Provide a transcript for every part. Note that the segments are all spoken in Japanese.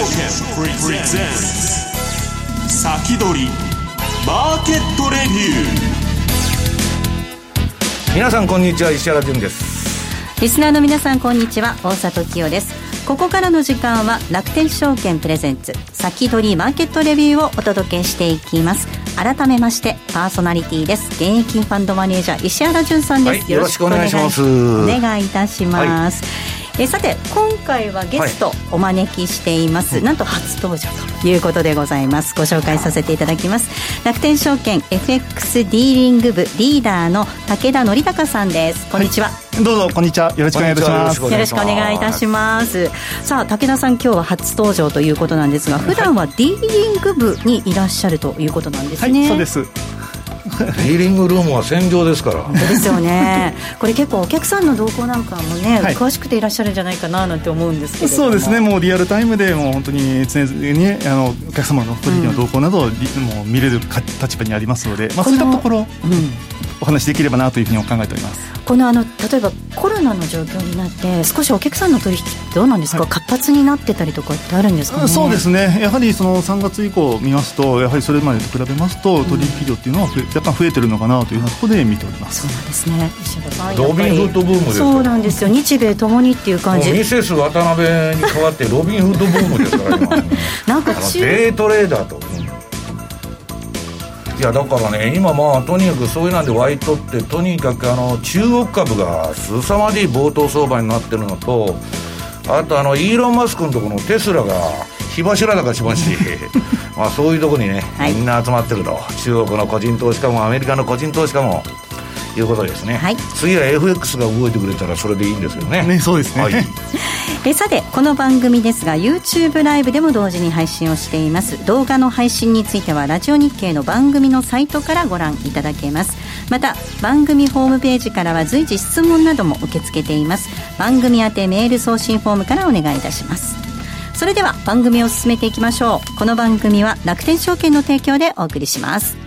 プレゼンツ先取りマーケットレビュー皆さんこんにちは。石原潤です。リスナーの皆さんこんにちは。大里清です。ここからの時間は楽天証券プレゼンツ先取りマーケットレビューをお届けしていきます。改めましてパーソナリティです。現役ファンドマネージャー石原潤さんです、はい、よろしくお願いします。お願いいたします、はいえさて今回はゲストお招きしています、はい、なんと初登場ということでございます。ご紹介させていただきます。楽天証券 FX ディーリング部リーダーの武田則孝さんです。こんにちは、はい、どうぞこんにちは。よろしくお願いいたします。よろしくお願いいたします。さあ武田さん今日は初登場ということなんですが普段はディーリング部にいらっしゃるということなんですね、はい、そうですーリングルームは戦場ですから。ですよね。これ結構お客さんの動向なんかもね、はい、詳しくていらっしゃるんじゃないかななんて思うんですけどそうですね。もうリアルタイムでもう本当に常にあのお客様の取引の動向などを、うん、もう見れる立場にありますので、まあ、そういったところ、うん、お話できればなというふうに考えております。このあの例えばコロナの状況になって少しお客さんの取引どうなんですか、はい、活発になってたりとかってあるんですか、ね、そうですね。やはりその3月以降見ますとやはりそれまでと比べますと取引量っていうのは、うん、若干増えてるのかなというようなところで見ております。そうなんですね。石原さんロビンフッドブームですそうなんですよ。日米ともにっていう感じ。ミセス渡辺に代わってロビンフッドブームですから今。なんかデートレーダーといやだからね今まあとにかくそういうなんでワイトってとにかくあの中国株が凄まじい冒頭相場になってるのとあとあのイーロン・マスクのところのテスラが火柱だかしますしまあそういうところにね、みんな集まってると。中国の個人投資家もアメリカの個人投資家もいうことですね、はい、次は FX が動いてくれたらそれでいいんですけどね。ねそうですね、はい、えさてこの番組ですが YouTube ライブでも同時に配信をしています。動画の配信についてはラジオ日経の番組のサイトからご覧いただけます。また番組ホームページからは随時質問なども受け付けています。番組宛てメール送信フォームからお願いいたします。それでは番組を進めていきましょう。この番組は楽天証券の提供でお送りします。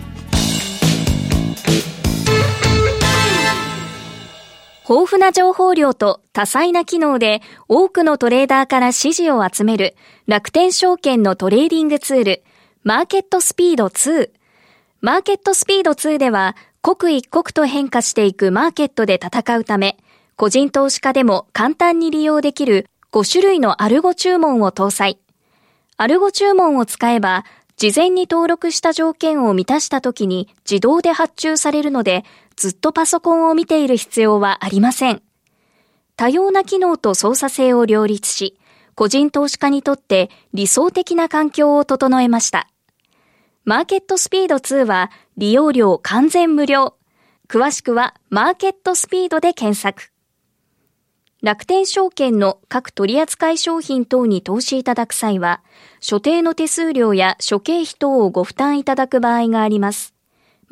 豊富な情報量と多彩な機能で多くのトレーダーから支持を集める楽天証券のトレーディングツール、マーケットスピード2。マーケットスピード2では、刻一刻と変化していくマーケットで戦うため、個人投資家でも簡単に利用できる5種類のアルゴ注文を搭載。アルゴ注文を使えば、事前に登録した条件を満たした時に自動で発注されるので、ずっとパソコンを見ている必要はありません。多様な機能と操作性を両立し、個人投資家にとって理想的な環境を整えました。マーケットスピード2は利用料完全無料。詳しくはマーケットスピードで検索。楽天証券の各取扱商品等に投資いただく際は、所定の手数料や諸経費等をご負担いただく場合があります。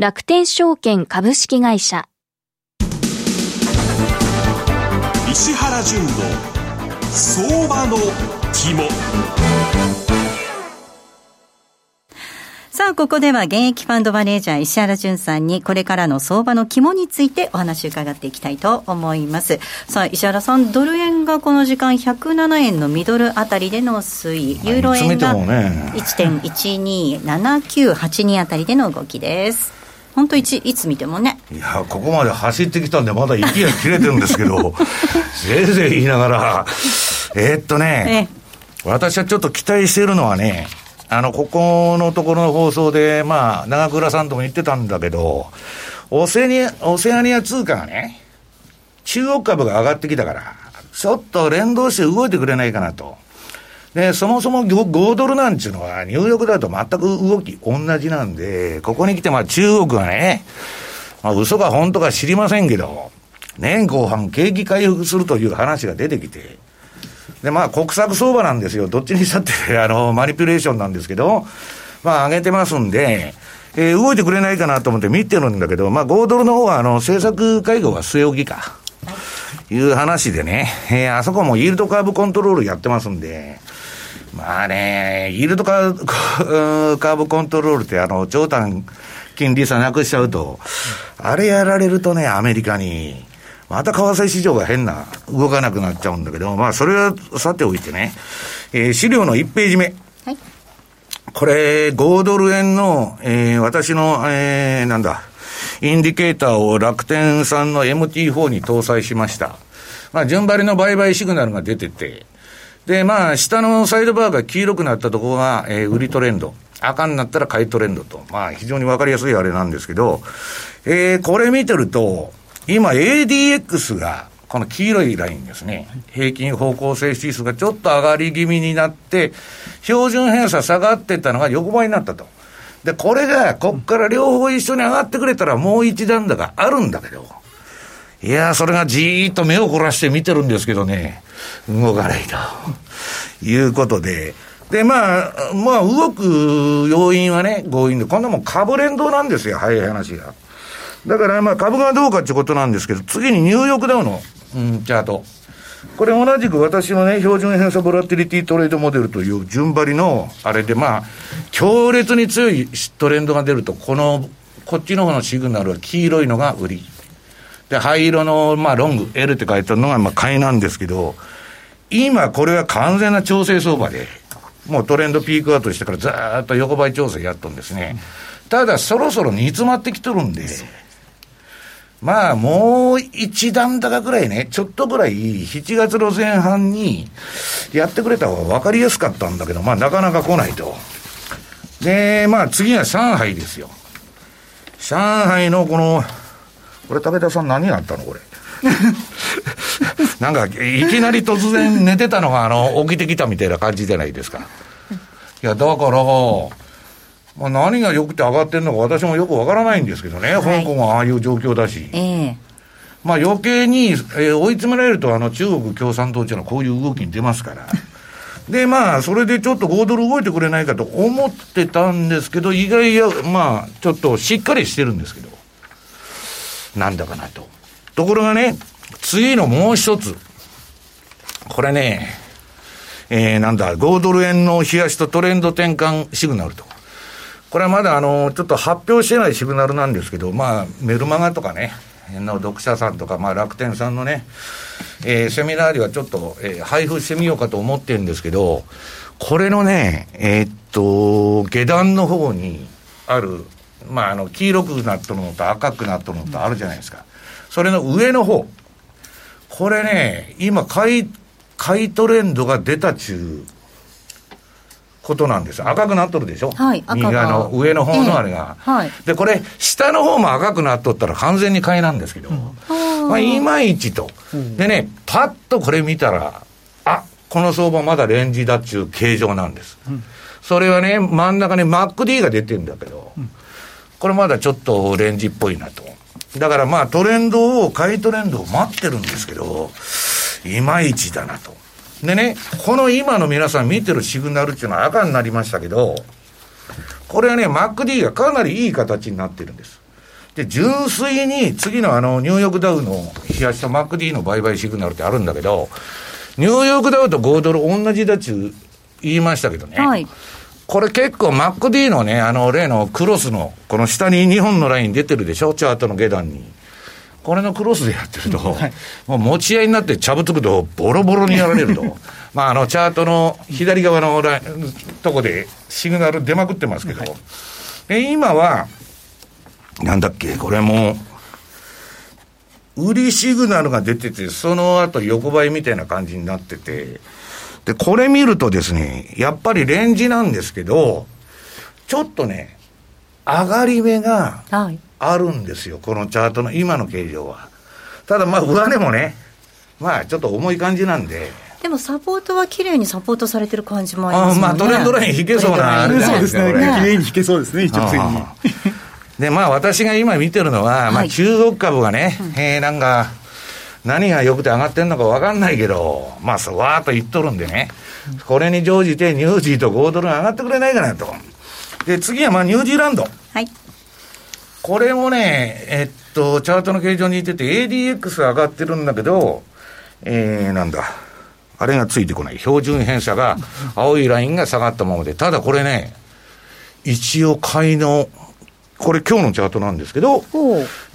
楽天証券株式会社石原淳の相場の肝さあ、ここでは現役ファンドマネージャー石原淳さんにこれからの相場の肝についてお話を伺っていきたいと思います。さあ、石原さん、ドル円がこの時間107円のミドルあたりでの推移、ユーロ円が1.127982あたりでの動きです。本当いついつ見てもねいやここまで走ってきたんでまだ息が切れてるんですけど ぜいぜい言いながらえー、っとね、私はちょっと期待しているのはねあの、ここのところの放送で、まあ、長倉さんとも言ってたんだけど、オセニア、オセアニア通貨がね、中国株が上がってきたから、ちょっと連動して動いてくれないかなと。で、そもそも 5, ドルなんちゅうのは、ニューヨークだと全く動き同じなんで、ここに来てまあ中国がね、まあ嘘か本当か知りませんけど、年後半景気回復するという話が出てきて、で、まあ、国策相場なんですよ。どっちにしたって、あの、マニピュレーションなんですけど、まあ、上げてますんで、えー、動いてくれないかなと思って見てるんだけど、まあ、5ドルの方は、あの、政策会合は据え置きか。いう話でね、えー、あそこもイールドカーブコントロールやってますんで、まあね、イールドカー ブコントロールってあの、長短金利差なくしちゃうと、あれやられるとね、アメリカに、また為替市場が変な、動かなくなっちゃうんだけど、まあそれはさておいてね、えー、資料の1ページ目。はい。これ、5ドル円の、えー、私の、えー、なんだ、インディケーターを楽天さんの MT4 に搭載しました。まあ、順張りの売買シグナルが出てて、で、まあ、下のサイドバーが黄色くなったところが、えー、売りトレンド。赤になったら買いトレンドと。まあ、非常にわかりやすいあれなんですけど、えー、これ見てると、今 ADX が、この黄色いラインですね。平均方向性指数がちょっと上がり気味になって、標準偏差下がってたのが横ばいになったと。で、これが、こっから両方一緒に上がってくれたらもう一段高あるんだけど、いやーそれがじーっと目を凝らして見てるんですけどね、動かないと。いうことで、で、まあ、まあ、動く要因はね、強引で、こんなもん株連動なんですよ、早い話が。だから、まあ、株がどうかってことなんですけど、次にニューヨークダウの、うん、チャート。これ同じく私のね、標準偏差ボラティリティトレードモデルという順張りの、あれでまあ、強烈に強いトレンドが出ると、この、こっちの方のシグナルは黄色いのが売り。で、灰色の、まあ、ロング、L って書いてあるのが、まあ、買いなんですけど、今これは完全な調整相場で、もうトレンドピークアウトしてからずっと横ばい調整やっとんですね。ただ、そろそろ煮詰まってきとるんで、まあ、もう一段高ぐらいね、ちょっとぐらい、7月の前半にやってくれた方が分かりやすかったんだけど、まあ、なかなか来ないと。で、まあ、次は上海ですよ。上海のこの、これ、武田さん何があったのこれ？なんか、いきなり突然寝てたのが、あの、起きてきたみたいな感じじゃないですか。いや、だから、まあ、何が良くて上がってるのか私もよくわからないんですけどね、はい、香港はああいう状況だし。えーまあ余計に、えー、追い詰められると、あの中国共産党っていうのはこういう動きに出ますから。で、まあ、それでちょっと5ドル動いてくれないかと思ってたんですけど、意外や、まあ、ちょっとしっかりしてるんですけど、なんだかなと。ところがね、次のもう一つ。これね、えー、なんだ、5ドル円の冷やしとトレンド転換シグナルと。これはまだあの、ちょっと発表してないシグナルなんですけど、まあ、メルマガとかね、の読者さんとか、まあ、楽天さんのね、えー、セミナーではちょっと、えー、配布してみようかと思ってるんですけど、これのね、えー、っと、下段の方にある、まあ、あの、黄色くなっとるのと赤くなっとるのとあるじゃないですか。それの上の方。これね、今、買い、買いトレンドが出た中、ことなんです。赤くなっとるでしょ？はい。右側の上の方のあれが。えー、はい。で、これ、下の方も赤くなっとったら完全に買いなんですけど、うん、まあ、いまいちと。でね、パッとこれ見たら、あ、この相場まだレンジだっちゅう形状なんです。うん、それはね、真ん中に MacD が出てるんだけど、うん、これまだちょっとレンジっぽいなと。だからまあトレンドを、買いトレンドを待ってるんですけど、いまいちだなと。でね、この今の皆さん見てるシグナルっていうのは赤になりましたけど、これはね、MacD がかなりいい形になってるんです。で、純粋に次のあの、ニューヨークダウの冷やした MacD の売買シグナルってあるんだけど、ニューヨークダウと5ドル同じだっちゅう言いましたけどね。はい。これ結構 MacD のね、あの例のクロスの、この下に2本のライン出てるでしょ？チャートの下段に。これのクロスでやってると、はい、もう持ち合いになってちゃぶつくとボロボロにやられると。まあ、あの、チャートの左側のとこでシグナル出まくってますけど、はい、今は、なんだっけ、これも、売りシグナルが出てて、その後横ばいみたいな感じになってて、で、これ見るとですね、やっぱりレンジなんですけど、ちょっとね、上がり目が、はいあるんですよ、このチャートの今の形状は。ただ、まあ、上値もね、まあ、ちょっと重い感じなんで。でもサポートは綺麗にサポートされてる感じもありますね。あまあトレンドライン引けそうな、そうですね。綺麗に引けそうですね、一直線に。で、まあ私が今見てるのは、まあ中国株がね、えー、なんか、何が良くて上がってんのか分かんないけど、まあ、わーっと言っとるんでね、これに乗じてニュージーと5ドルが上がってくれないかなと。で、次はまあニュージーランド。はい。これもね、えっと、チャートの形状に似てて ADX 上がってるんだけど、えー、なんだ。あれがついてこない。標準偏差が、青いラインが下がったままで。ただこれね、一応買いの、これ今日のチャートなんですけど、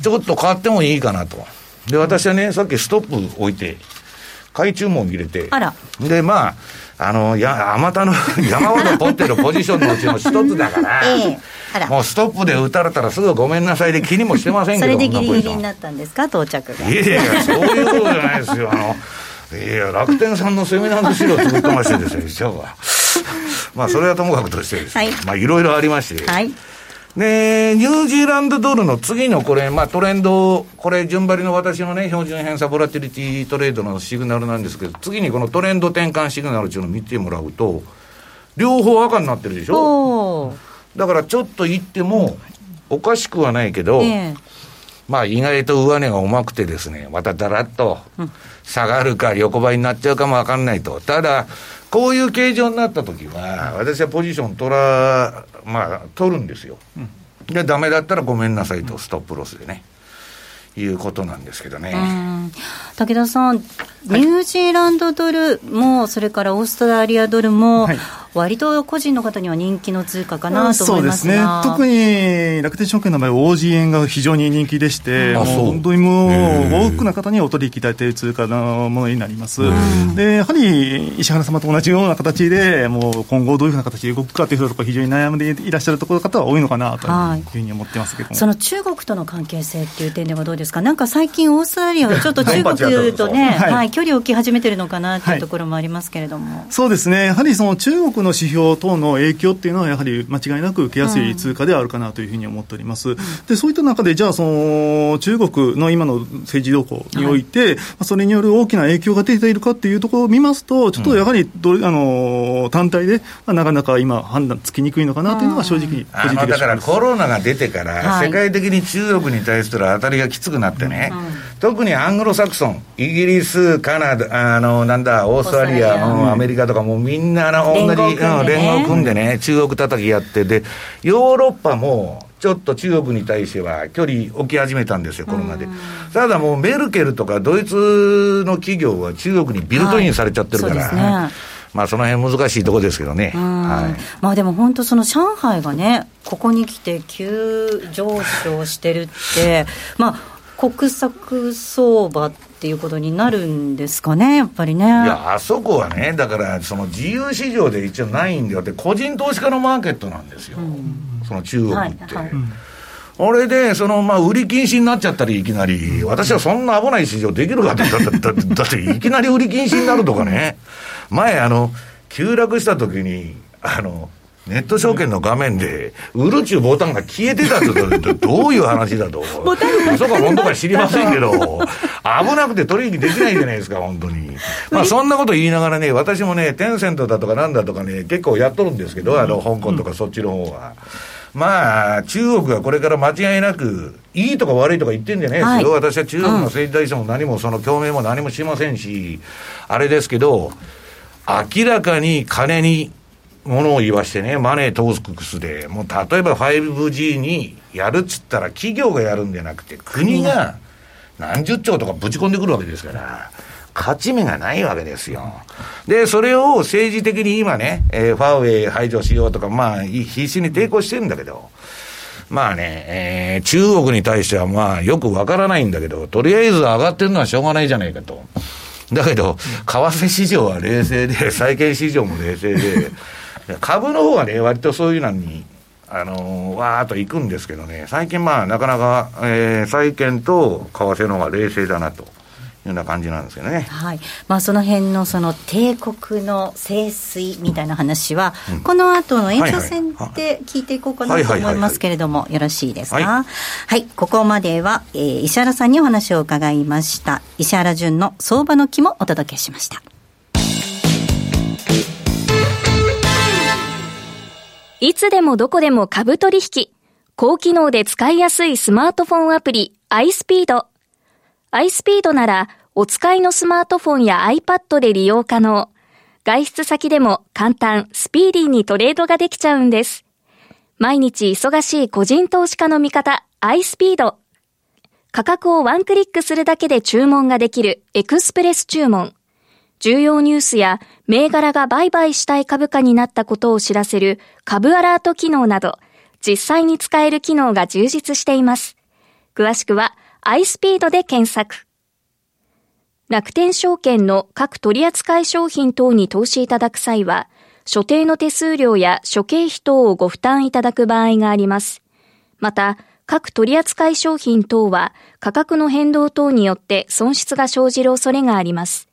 ちょっと買ってもいいかなと。で、私はね、さっきストップ置いて、買い注文入れて、で、まあ、あの、や、あまたの山ほど取ってるポジションのうちの一つだから、ええ、もうストップで打たれたらすぐごめんなさいで気にもしてませんけど、それでギリギリになったんですか、到着が。いやいや、そういうことじゃないですよ。あの、いや、楽天さんのセミナーの資料作ってましてですね、一応は。まあ、それはともかくとしてですね、はい、まあ、いろいろありまして、はい、で、ニュージーランドドルの次のこれ、まあ、トレンド、これ、順張りの私のね、標準偏差ボラティリティトレードのシグナルなんですけど、次にこのトレンド転換シグナルっていうのを見てもらうと、両方赤になってるでしょ？だからちょっと言っても、おかしくはないけど、えー、まあ意外と上値が重くてですね、まただらっと下がるか横ばいになっちゃうかもわかんないと。ただ、こういう形状になったときは、私はポジション取ら、まあ、取るんですよ。で、ダメだったらごめんなさいと、ストップロスでね。いうことなんですけどね。武田さん、ニュージーランドドルも、それからオーストラリアドルも、はい割と個人の方には人気の通貨かなと思いますそうですね、特に楽天証券の場合、OG 円が非常に人気でして、もう本当にもう、多くの方にお取引いただいている通貨のものになります。でやはり石原様と同じような形で、もう今後、どういうふうな形で動くかというところ、非常に悩んでいらっしゃるところ方は多いのかなというふうに思ってますけど、はい、その中国との関係性っていう点ではどうですか、なんか最近、オーストラリアはちょっと中国とね、はい、はい、距離を置き始めてるのかなというところもありますけれども。そうですねやはりその中国の指標等の影響っていうのは、やはり間違いなく受けやすい通貨ではあるかなというふうに思っております。うん、でそういった中で、じゃあ、その中国の今の政治動向において、はい、それによる大きな影響が出ているかっていうところを見ますと、ちょっとやはりど、うん、あの単体で、まあ、なかなか今、判断つきにくいのかなというのが正直、個人的だからコロナが出てから、世界的に中国に対する当たりがきつくなってね、特にアングロサクソン、イギリス、カナダ、あのなんだ、オーストラリア、ア。メリカとか、もうみんな同じ連合組んでね、中国叩きやって、で、ヨーロッパも、ちょっと中国に対しては距離置き始めたんですよ、コロナで。ただもうメルケルとかドイツの企業は中国にビルトインされちゃってるから、はいね、まあその辺難しいところですけどね。はい、まあでも本当その上海がね、ここに来て急上昇してるって、まあ国策相場っていうことになるんですかね、やっぱりね。いや、あそこはね、だから、その自由市場で一応ないんであって、個人投資家のマーケットなんですよ、うん、その中国って。はいはいあれで、その、まあ、売り禁止になっちゃったり、いきなり、私はそんな危ない市場できるかって、だって、だって、だっていきなり売り禁止になるとかね。前、あの、急落した時に、あの、ネット証券の画面で、売るちゅうボタンが消えてたってどういう話だと。ボタンそうか本当か知りませんけど、危なくて取引できないじゃないですか、本当に。まあそんなこと言いながらね、私もね、テンセントだとかなんだとかね、結構やっとるんですけど、あの、香港とかそっちの方は。まあ、中国がこれから間違いなく、いいとか悪いとか言ってんじゃないですよ。はい、私は中国の政治大臣も何もその共鳴も何もしませんし、あれですけど、明らかに金にものを言わしてね、マネートークスで、もう例えば 5G にやるっつったら企業がやるんじゃなくて、国が何十兆とかぶち込んでくるわけですから、勝ち目がないわけですよ。で、それを政治的に今ね、えー、ファーウェイ排除しようとか、まあ、必死に抵抗してるんだけど、まあね、えー、中国に対してはまあ、よくわからないんだけど、とりあえず上がってるのはしょうがないじゃないかと。だけど、為替市場は冷静で、債券市場も冷静で、株の方はね、割とそういうのに、あのー、わーっと行くんですけどね、最近まあ、なかなか、えー、債券と為替の方が冷静だなと。いうような感じなんですよね。はい。まあその辺のその帝国の清水みたいな話は、うん、この後の延長戦で聞いていこうかなと思いますけれども、よろしいですか？はい、はい、ここまでは、えー、石原さんにお話を伺いました。石原淳の相場の木もお届けしました。いつでもどこでも株取引。高機能で使いやすいスマートフォンアプリ iSpeed。iSpeed ならお使いのスマートフォンや iPad で利用可能。外出先でも簡単、スピーディーにトレードができちゃうんです。毎日忙しい個人投資家の味方、iSpeed。価格をワンクリックするだけで注文ができるエクスプレス注文。重要ニュースや銘柄が売買したい株価になったことを知らせる株アラート機能など、実際に使える機能が充実しています。詳しくは iSpeed で検索。楽天証券の各取扱商品等に投資いただく際は、所定の手数料や諸経費等をご負担いただく場合があります。また、各取扱商品等は価格の変動等によって損失が生じる恐れがあります。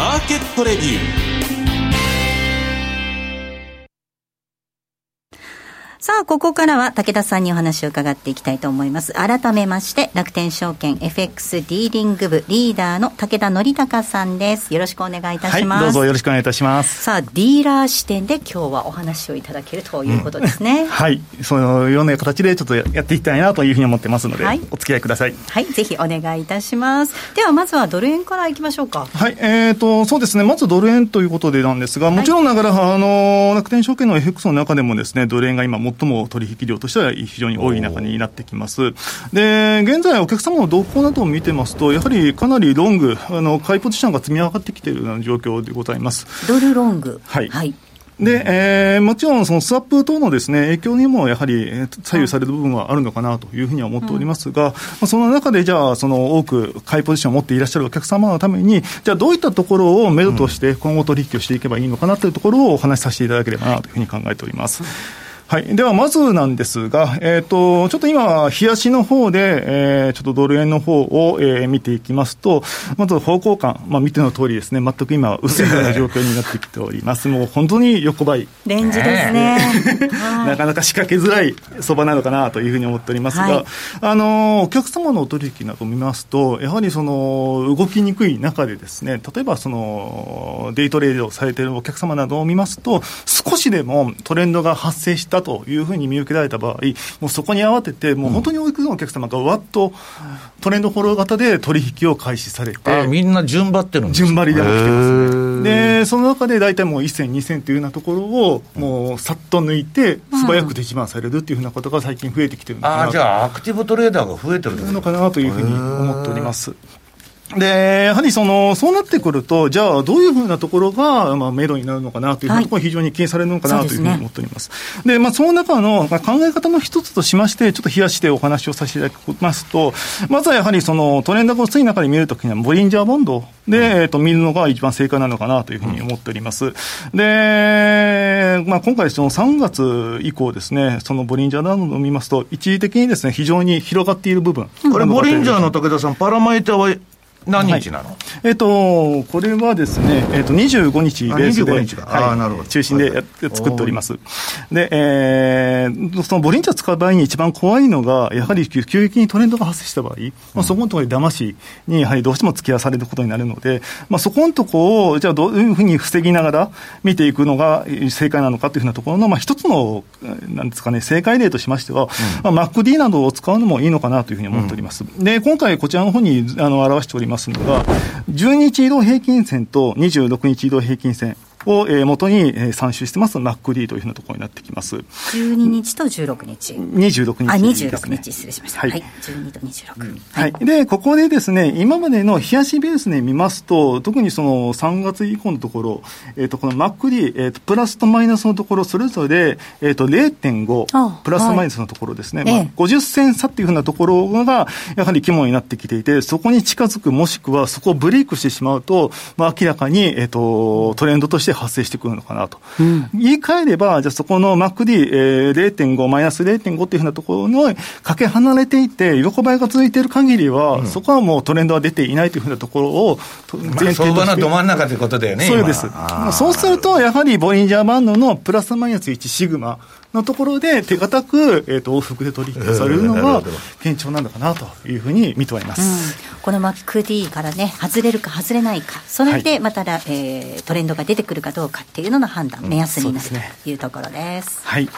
マーケットレビュー。さあ、ここからは武田さんにお話を伺っていきたいと思います。改めまして、楽天証券 FX ディーリング部リーダーの武田則孝さんです。よろしくお願いいたします。はい、どうぞよろしくお願いいたします。さあ、ディーラー視点で今日はお話をいただけるということですね。うん、はい、そのような形でちょっとやっていきたいなというふうに思ってますので、はい、お付き合いください。はい、ぜひお願いいたします。では、まずはドル円からいきましょうか。はい、えーと、そうですね、まずドル円ということでなんですが、もちろんながら、はい、あの、楽天証券の FX の中でもですね、ドル円が今最も取引量としては非常に多い中になってきます。で、現在お客様の動向などを見てますと、やはりかなりロング、あの、買いポジションが積み上がってきているような状況でございます。ドルロング。はい。はいで、えー、もちろんそのスワップ等のですね、影響にもやはり左右される部分はあるのかなというふうには思っておりますが、うん、まあ、その中でじゃあ、その多く買いポジションを持っていらっしゃるお客様のために、じゃあどういったところを目処として今後取引をしていけばいいのかなというところをお話しさせていただければなというふうに考えております。はい。では、まずなんですが、えっ、ー、と、ちょっと今、冷やしの方で、えー、ちょっとドル円の方を、えー、見ていきますと、まず方向感、まあ、見ての通りですね、全く今、薄いような状況になってきております。もう本当に横ばい。レンジですね。なかなか仕掛けづらい相場なのかなというふうに思っておりますが、はい、あの、お客様のお取引などを見ますと、やはりその、動きにくい中でですね、例えばその、デイトレードされているお客様などを見ますと、少しでもトレンドが発生したというふうに見受けられた場合、もうそこに慌てて、もう本当に多くのお客様がわっとトレンドフォロー型で取引を開始されて、みんな順張ってるんです順張りで起きてますで、その中で大体もう1銭、2銭というようなところを、もうさっと抜いて、素早く手一番されるっていうふうなことが最近増えてきてるのかなあじゃあ、アクティブトレーダーが増えてるのかなと。いうふうに思っております。で、やはりその、そうなってくると、じゃあ、どういうふうなところが、まあ、メロになるのかなというところが非常に気にされるのかなというふうに思っております。で、ね、まあ、その中の、まあ、考え方の一つとしまして、ちょっと冷やしてお話をさせていただきますと、まずはやはりその、トレンドが薄い中で見るときには、ボリンジャーボンドで、えっ、と、見るのが一番正解なのかなというふうに思っております。で、まあ、今回その3月以降ですね、そのボリンジャーなどを見ますと、一時的にですね、非常に広がっている部分。これ、ボリンジャーの武田さん、パラマイターは何日なの、はい、えっ、ー、と、これはですね、えっ、ー、と、25日ベースで、日はい、なるほど。中心でやって作っております。で、えー、そのボリンチャー使う場合に一番怖いのが、やはり急激にトレンドが発生した場合、うん、まあ、そこのところで騙しに、やはりどうしても付き合わされることになるので、まあ、そこのところを、じゃあどういうふうに防ぎながら見ていくのが正解なのかというふうなところの、まあ、一つの、なんですかね、正解例としましては、うん、まあ、MacD などを使うのもいいのかなというふうに思っております。うん、で、今回こちらの方にあの表しておりますのが、12日移動平均線と26日移動平均線、を、えー、元に、えー、参集してます MacD というふうなところになってきます。12日と16日。26日、あ、26日、失礼しました。はい。はい、12と26、うんはい。で、ここでですね、今までの冷やしベースで見ますと、特にその3月以降のところ、えっ、ー、と、この MacD、えっ、ー、と、プラスとマイナスのところ、それぞれ、えっ、ー、と、0.5、プラスとマイナスのところですね。はい、まあ、50銭差っていうふうなところが、やはり肝になってきていて、そこに近づく、もしくはそこをブレイクしてしまうと、まあ、明らかに、えっ、と、トレンドとしてして発生してくるのかなと。うん、言い換えれば、じゃあそこの MacD、えー、0.5、マイナス0.5っていうふうなところのかけ離れていて、横ばいが続いている限りは、うん、そこはもうトレンドは出ていないというふうなところを前提として、まあ、相場のど真ん中ということだよね。そうです。そうすると、やはりボリンジャーバンドのプラスマイナス1シグマのところで手堅く、えーと、往復で取引されるのが堅調なのかなというふうに見ております、うん、この MacD からね外れるか外れないか。それでまた、はい、えー、トレンドが出てくるかどうかっていうのの判断、目安になるというところです。はい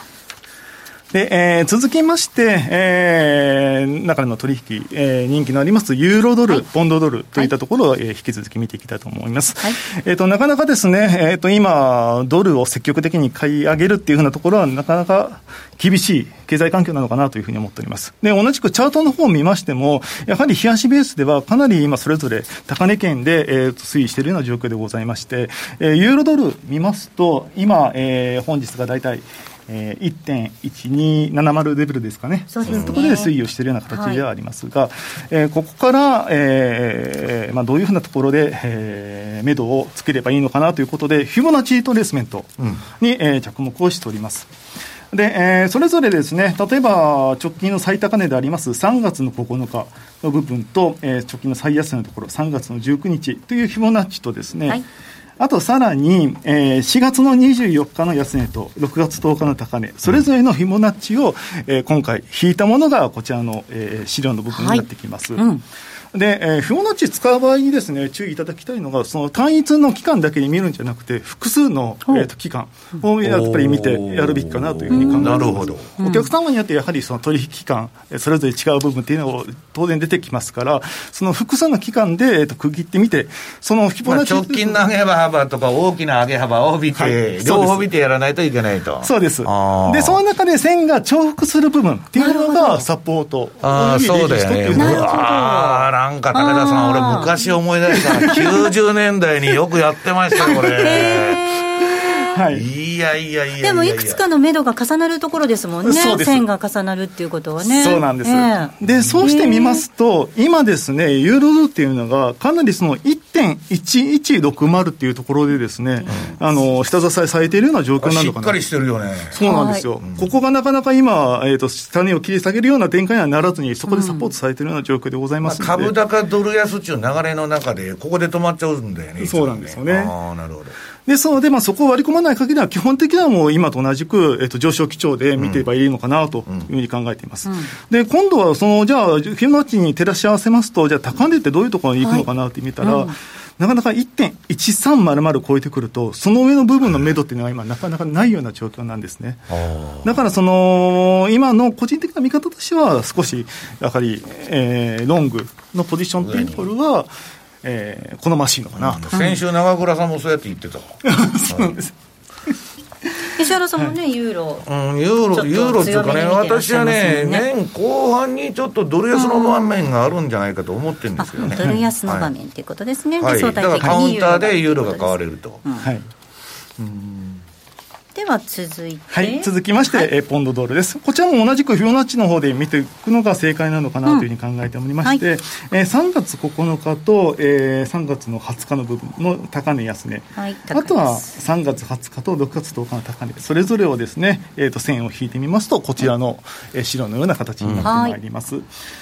で、えー、続きまして、えー、中での取引、えー、人気のありますユーロドル、はい、ポンドドルといったところを、はい、えー、引き続き見ていきたいと思います。はい、えっ、ー、と、なかなかですね、えっ、ー、と、今、ドルを積極的に買い上げるっていうふうなところは、なかなか厳しい経済環境なのかなというふうに思っております。で、同じくチャートの方を見ましても、やはり冷やしベースではかなり今それぞれ高値圏で、えー、推移しているような状況でございまして、えー、ユーロドル見ますと、今、えー、本日が大体、えー、1.1270レベルですかね、そういうところで推移をしているような形ではありますが、はい、えー、ここから、えーまあ、どういうふうなところで、えー、目処をつければいいのかなということで、フィボナッチトレースメントに、うん、えー、着目をしております。で、えー、それぞれですね、例えば直近の最高値であります3月の9日の部分と、えー、直近の最安値のところ、3月の19日というフィボナッチとですね、はいあとさらに、えー、4月の24日の安値と6月10日の高値、それぞれのフィボナッチを、えー、今回引いたものがこちらの、えー、資料の部分になってきます。はいうんで、えー、フィボナッチ使う場合にですね、注意いただきたいのが、その単一の期間だけに見るんじゃなくて、複数の、えーと、期間。をやっぱり見てやるべきかなというふうに考えてなるほど。お客様によってやはりその取引期間、それぞれ違う部分っていうのが当然出てきますから、その複数の期間で、えーと、区切ってみて、そのフィボナッチ、まあ、直近の上げ幅とか大きな上げ幅を見て、はい、両方見てやらないといけないと。そうです。で、その中で線が重複する部分っていうのがサポート。ああ、そうだよね。うわなんか武田さん俺昔思い出した。90年代によくやってましたよ、これ。はい、いやいやいやでもいくつかの目処が重なるところですもんね、線が重なるっていうことはね。そうなんです、えー、でそうしてみますと、今ですね、ユーロドルっていうのが、かなりその1.1160っていうところでですね、うん、あの下支えされているような状況なのかな。しっかりしてるよね。そうなんですよ。はい、ここがなかなか今、えーと、下値を切り下げるような展開にはならずに、そこでサポートされているような状況でございますので、うんまあ、株高ドル安っていう流れの中で、ここで止まっちゃうんだよね。そうなんですよね。ああ、なるほど。ですので、まあ、そこを割り込まない限りは、基本的にはもう今と同じく、えっと、上昇基調で見ていればいいのかなというふうに考えています。うんうん、で、今度は、その、じゃあ、フィボナッチに照らし合わせますと、じゃあ、高値ってどういうところに行くのかなって見たら、はいうんなかなか1.1300超えてくると、その上の部分の目処っていうのは今、なかなかないような状況なんですね。だからその、今の個人的な見方としては、少しやはり、えー、ロングのポジションっていうところは、えー、好ましいのかなと、うん、先週、長倉さんもそうやって言ってた。そうなんです。石原さんもね、ユーロ、うん、ユーロ、ユーロっていうかね、私はね、年後半にちょっとドル安の場面があるんじゃないかと思ってるんですけどね。ドル安の場面っていうことですね、はい、だからカウンターでユーロが買われると。はい、うんでは続いて、はい、続きまして、はい、えポンドドルです。こちらも同じくフィボナッチの方で見ていくのが正解なのかなというふうに考えておりまして、うん。はい、えー、3月9日と、えー、3月の20日の部分の高値安値、はい、あとは3月20日と6月10日の高値、それぞれをですね、えーと、線を引いてみますと、こちらの、えー、白のような形になってまいります。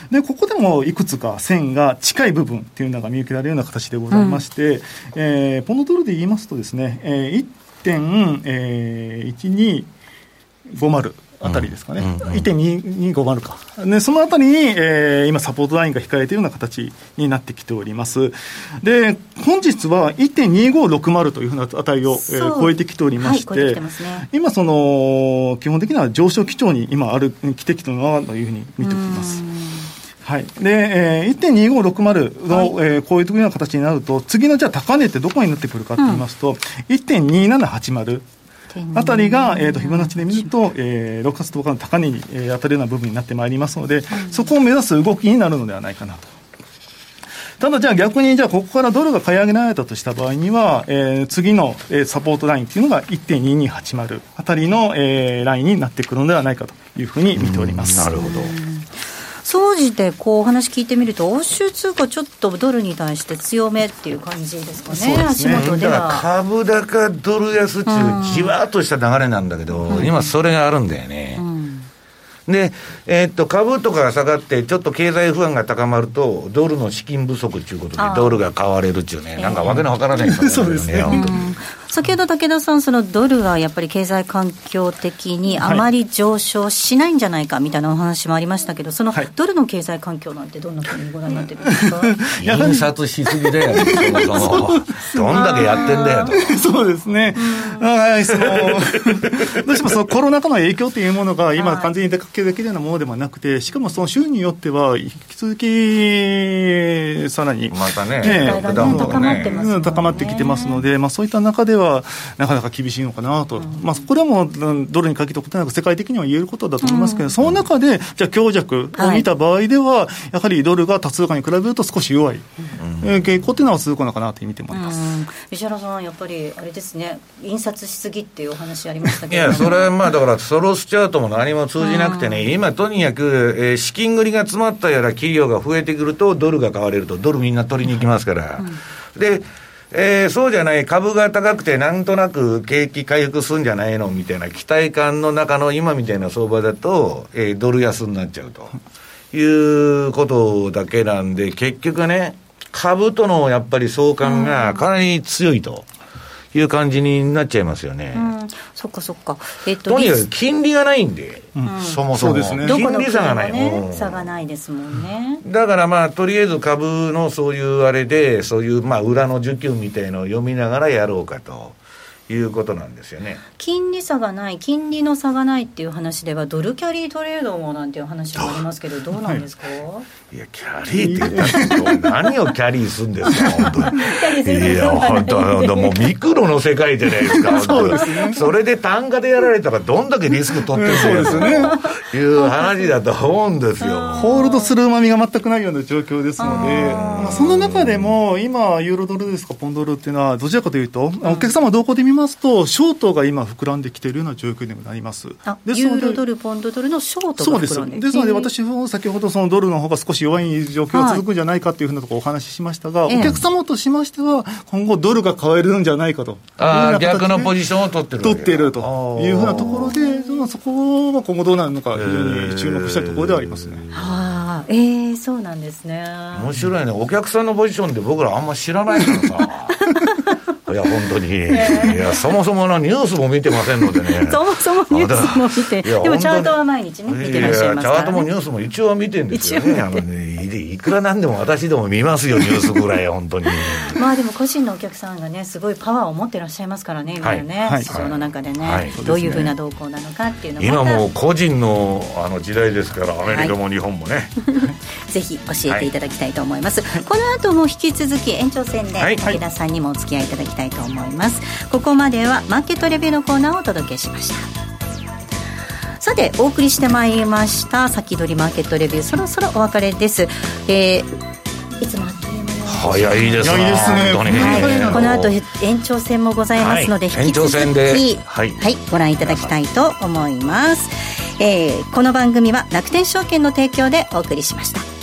で、ここでもいくつか線が近い部分っていうのが見受けられるような形でございまして、うん、えー、ポンドドルで言いますとですね、えー、1.1250あたりですかね、うんうん、1.2250か、でそのあたりに、えー、今、サポートラインが控えているような形になってきております。で、本日は1.2560というふうな値を、えー、超えてきておりまして、はいね、今、その基本的には上昇基調に今ある、来てきてるのかなというふうに見ております。はい、で、えー、1.2560の、はい、えー、こういうような形になると、次のじゃあ高値ってどこになってくるかと言いますと、うん、1.2780。あたりが、えーと、フィボナッチで見ると、えー、6月10日の高値に、えー、当たるような部分になってまいりますので、うん、そこを目指す動きになるのではないかなと。ただじゃあ逆に、じゃあここからドルが買い上げられたとした場合には、えー、次の、えー、サポートラインというのが1.2280あたりの、えー、ラインになってくるのではないかというふうに見ております。なるほど。総じてこうお話聞いてみると、欧州通貨、ちょっとドルに対して強めっていう感じですかね、ね。足元では。株高ドル安っていう、じわっとした流れなんだけど、うん、今、それがあるんだよね。うん。で、えー、っと、株とかが下がって、ちょっと経済不安が高まると、ドルの資金不足ということで、ドルが買われるっていうね、なんかわけのわからない、そうですね、本当に。先ほど武田さん、そのドルはやっぱり経済環境的にあまり上昇しないんじゃないかみたいなお話もありましたけど、そのドルの経済環境なんて、どんなふうにご覧になってるんですか？印刷しすぎだよ。どんだけやってんだよと。そうですね。はい、その、どうしてもそのコロナ禍の影響というものが、今、完全に出かけできるようなものではなくて、しかもその州によっては、引き続き、さらに、またね、ね高まってます、ね、高まってきてますので、まあ、そういった中では、はなかなか厳しいのかなと、うん、まあ、これはもうドルに限ったことなく、世界的には言えることだと思いますけど、うん、その中で、じゃあ、強弱を見た場合では、はい、やはりドルが多通貨に比べると少し弱い、うん、傾向というのは続くのかなと見て思います、石原さん、やっぱりあれですね、印刷しすぎっていうお話ありましたけどいや、それはまあ、だから、ソロスチャートも何も通じなくてね、今、とにかく、えー、資金繰りが詰まったような企業が増えてくると、ドルが買われると、ドルみんな取りに行きますから。でえー、そうじゃない、株が高くて、なんとなく景気回復するんじゃないのみたいな期待感の中の今みたいな相場だと、えー、ドル安になっちゃうということだけなんで、結局ね、株とのやっぱり相関がかなり強いと。いう感じになっちゃいますよね。うん、そっかそっか。えっと、とにかく金利がないんで、うん、そもそも。ですね。金利差がない。ね、差がないですもんね。だからまあ、とりあえず株のそういうあれで、そういうまあ、裏の需給みたいのを読みながらやろうかと。いうことなんですよね金利差がない、金利の差がないっていう話では、ドルキャリートレードもなんていう話もありますけど、どうなんですか、いや、キャリーって言ったら、何をキャリーするんですか、本当に。いや、本当、もうミクロの世界じゃないですか、そうですね。それで単価でやられたら、どんだけリスク取ってるんですね。いう話だと思うんですよ。ホールドするうまみが全くないような状況ですので、まあ、その中でも、今、ユーロドルですか、ポンドルっていうのは、どちらかというと、お客様どこで見ますます。と、ショートが今、膨らんできているような状況にもなります。ユーロドル、ポンドドルのショートが膨らんでです。ので、私も先ほど、そのドルの方が少し弱い状況が続くんじゃないかというふうなところお話ししましたが、はい、お客様としましては、今後、ドルが買えるんじゃないかと。あ逆のポジションを取ってる取っているというふうなところで、そこは今後どうなるのか、非常に注目したいところではあります。ね。はあ、えー、そうなんです。ね。面白いね、お客さんのポジションで僕らあんま知らないからさ。いや、本当に、いや、そもそものニュースも見てませんのでね。そもそもニュースも見て、でもチャートは毎日ね、見てらっしゃいますから、ね、チャートもニュースも一応見てるんですよね。あのねいくらなんでも私でも見ますよ、ニュースぐらい、本当に。まあでも個人のお客さんがね、すごいパワーを持ってらっしゃいますからね、今のね、はい、市場の中でね、はい、どういうふうな動向なのかっていうの今もう個人のあの時代ですから、アメリカも日本もね。ぜひ教えていただきたいと思います。この後も引き続き延長戦で武田さんにもお付き合いいただきたいと思います。ここまではマーケットレビューのコーナーをお届けしました。さてお送りしてまいりました先取りマーケットレビューそろそろお別れです、えー、いつも早いですね。はい、この後延長戦もございますので、はい、引き続き、はい、はい、ご覧いただきたいと思います。えー、この番組は楽天証券の提供でお送りしました。